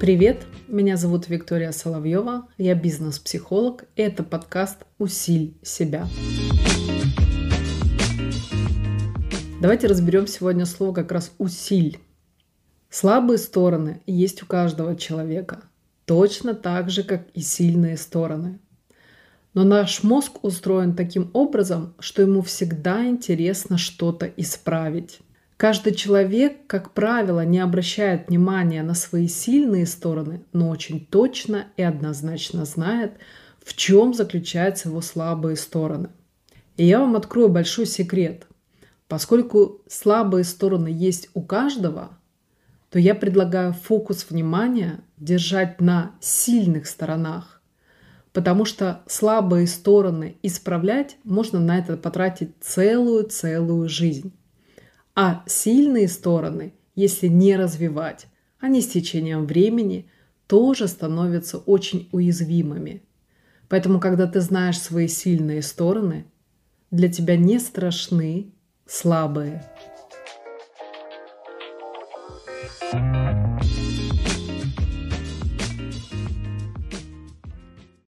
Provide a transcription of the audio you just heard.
Привет, меня зовут Виктория Соловьева, я бизнес-психолог, и это подкаст «Усиль себя». Давайте разберем сегодня слово как раз «усиль». Слабые стороны есть у каждого человека, точно так же, как и сильные стороны. Но наш мозг устроен таким образом, что ему всегда интересно что-то исправить. Каждый человек, как правило, не обращает внимания на свои сильные стороны, но очень точно и однозначно знает, в чем заключаются его слабые стороны. И я вам открою большой секрет. Поскольку слабые стороны есть у каждого, то я предлагаю фокус внимания держать на сильных сторонах, потому что слабые стороны исправлять можно на это потратить целую-целую жизнь. А сильные стороны, если не развивать, они с течением времени тоже становятся очень уязвимыми. Поэтому, когда ты знаешь свои сильные стороны, для тебя не страшны слабые.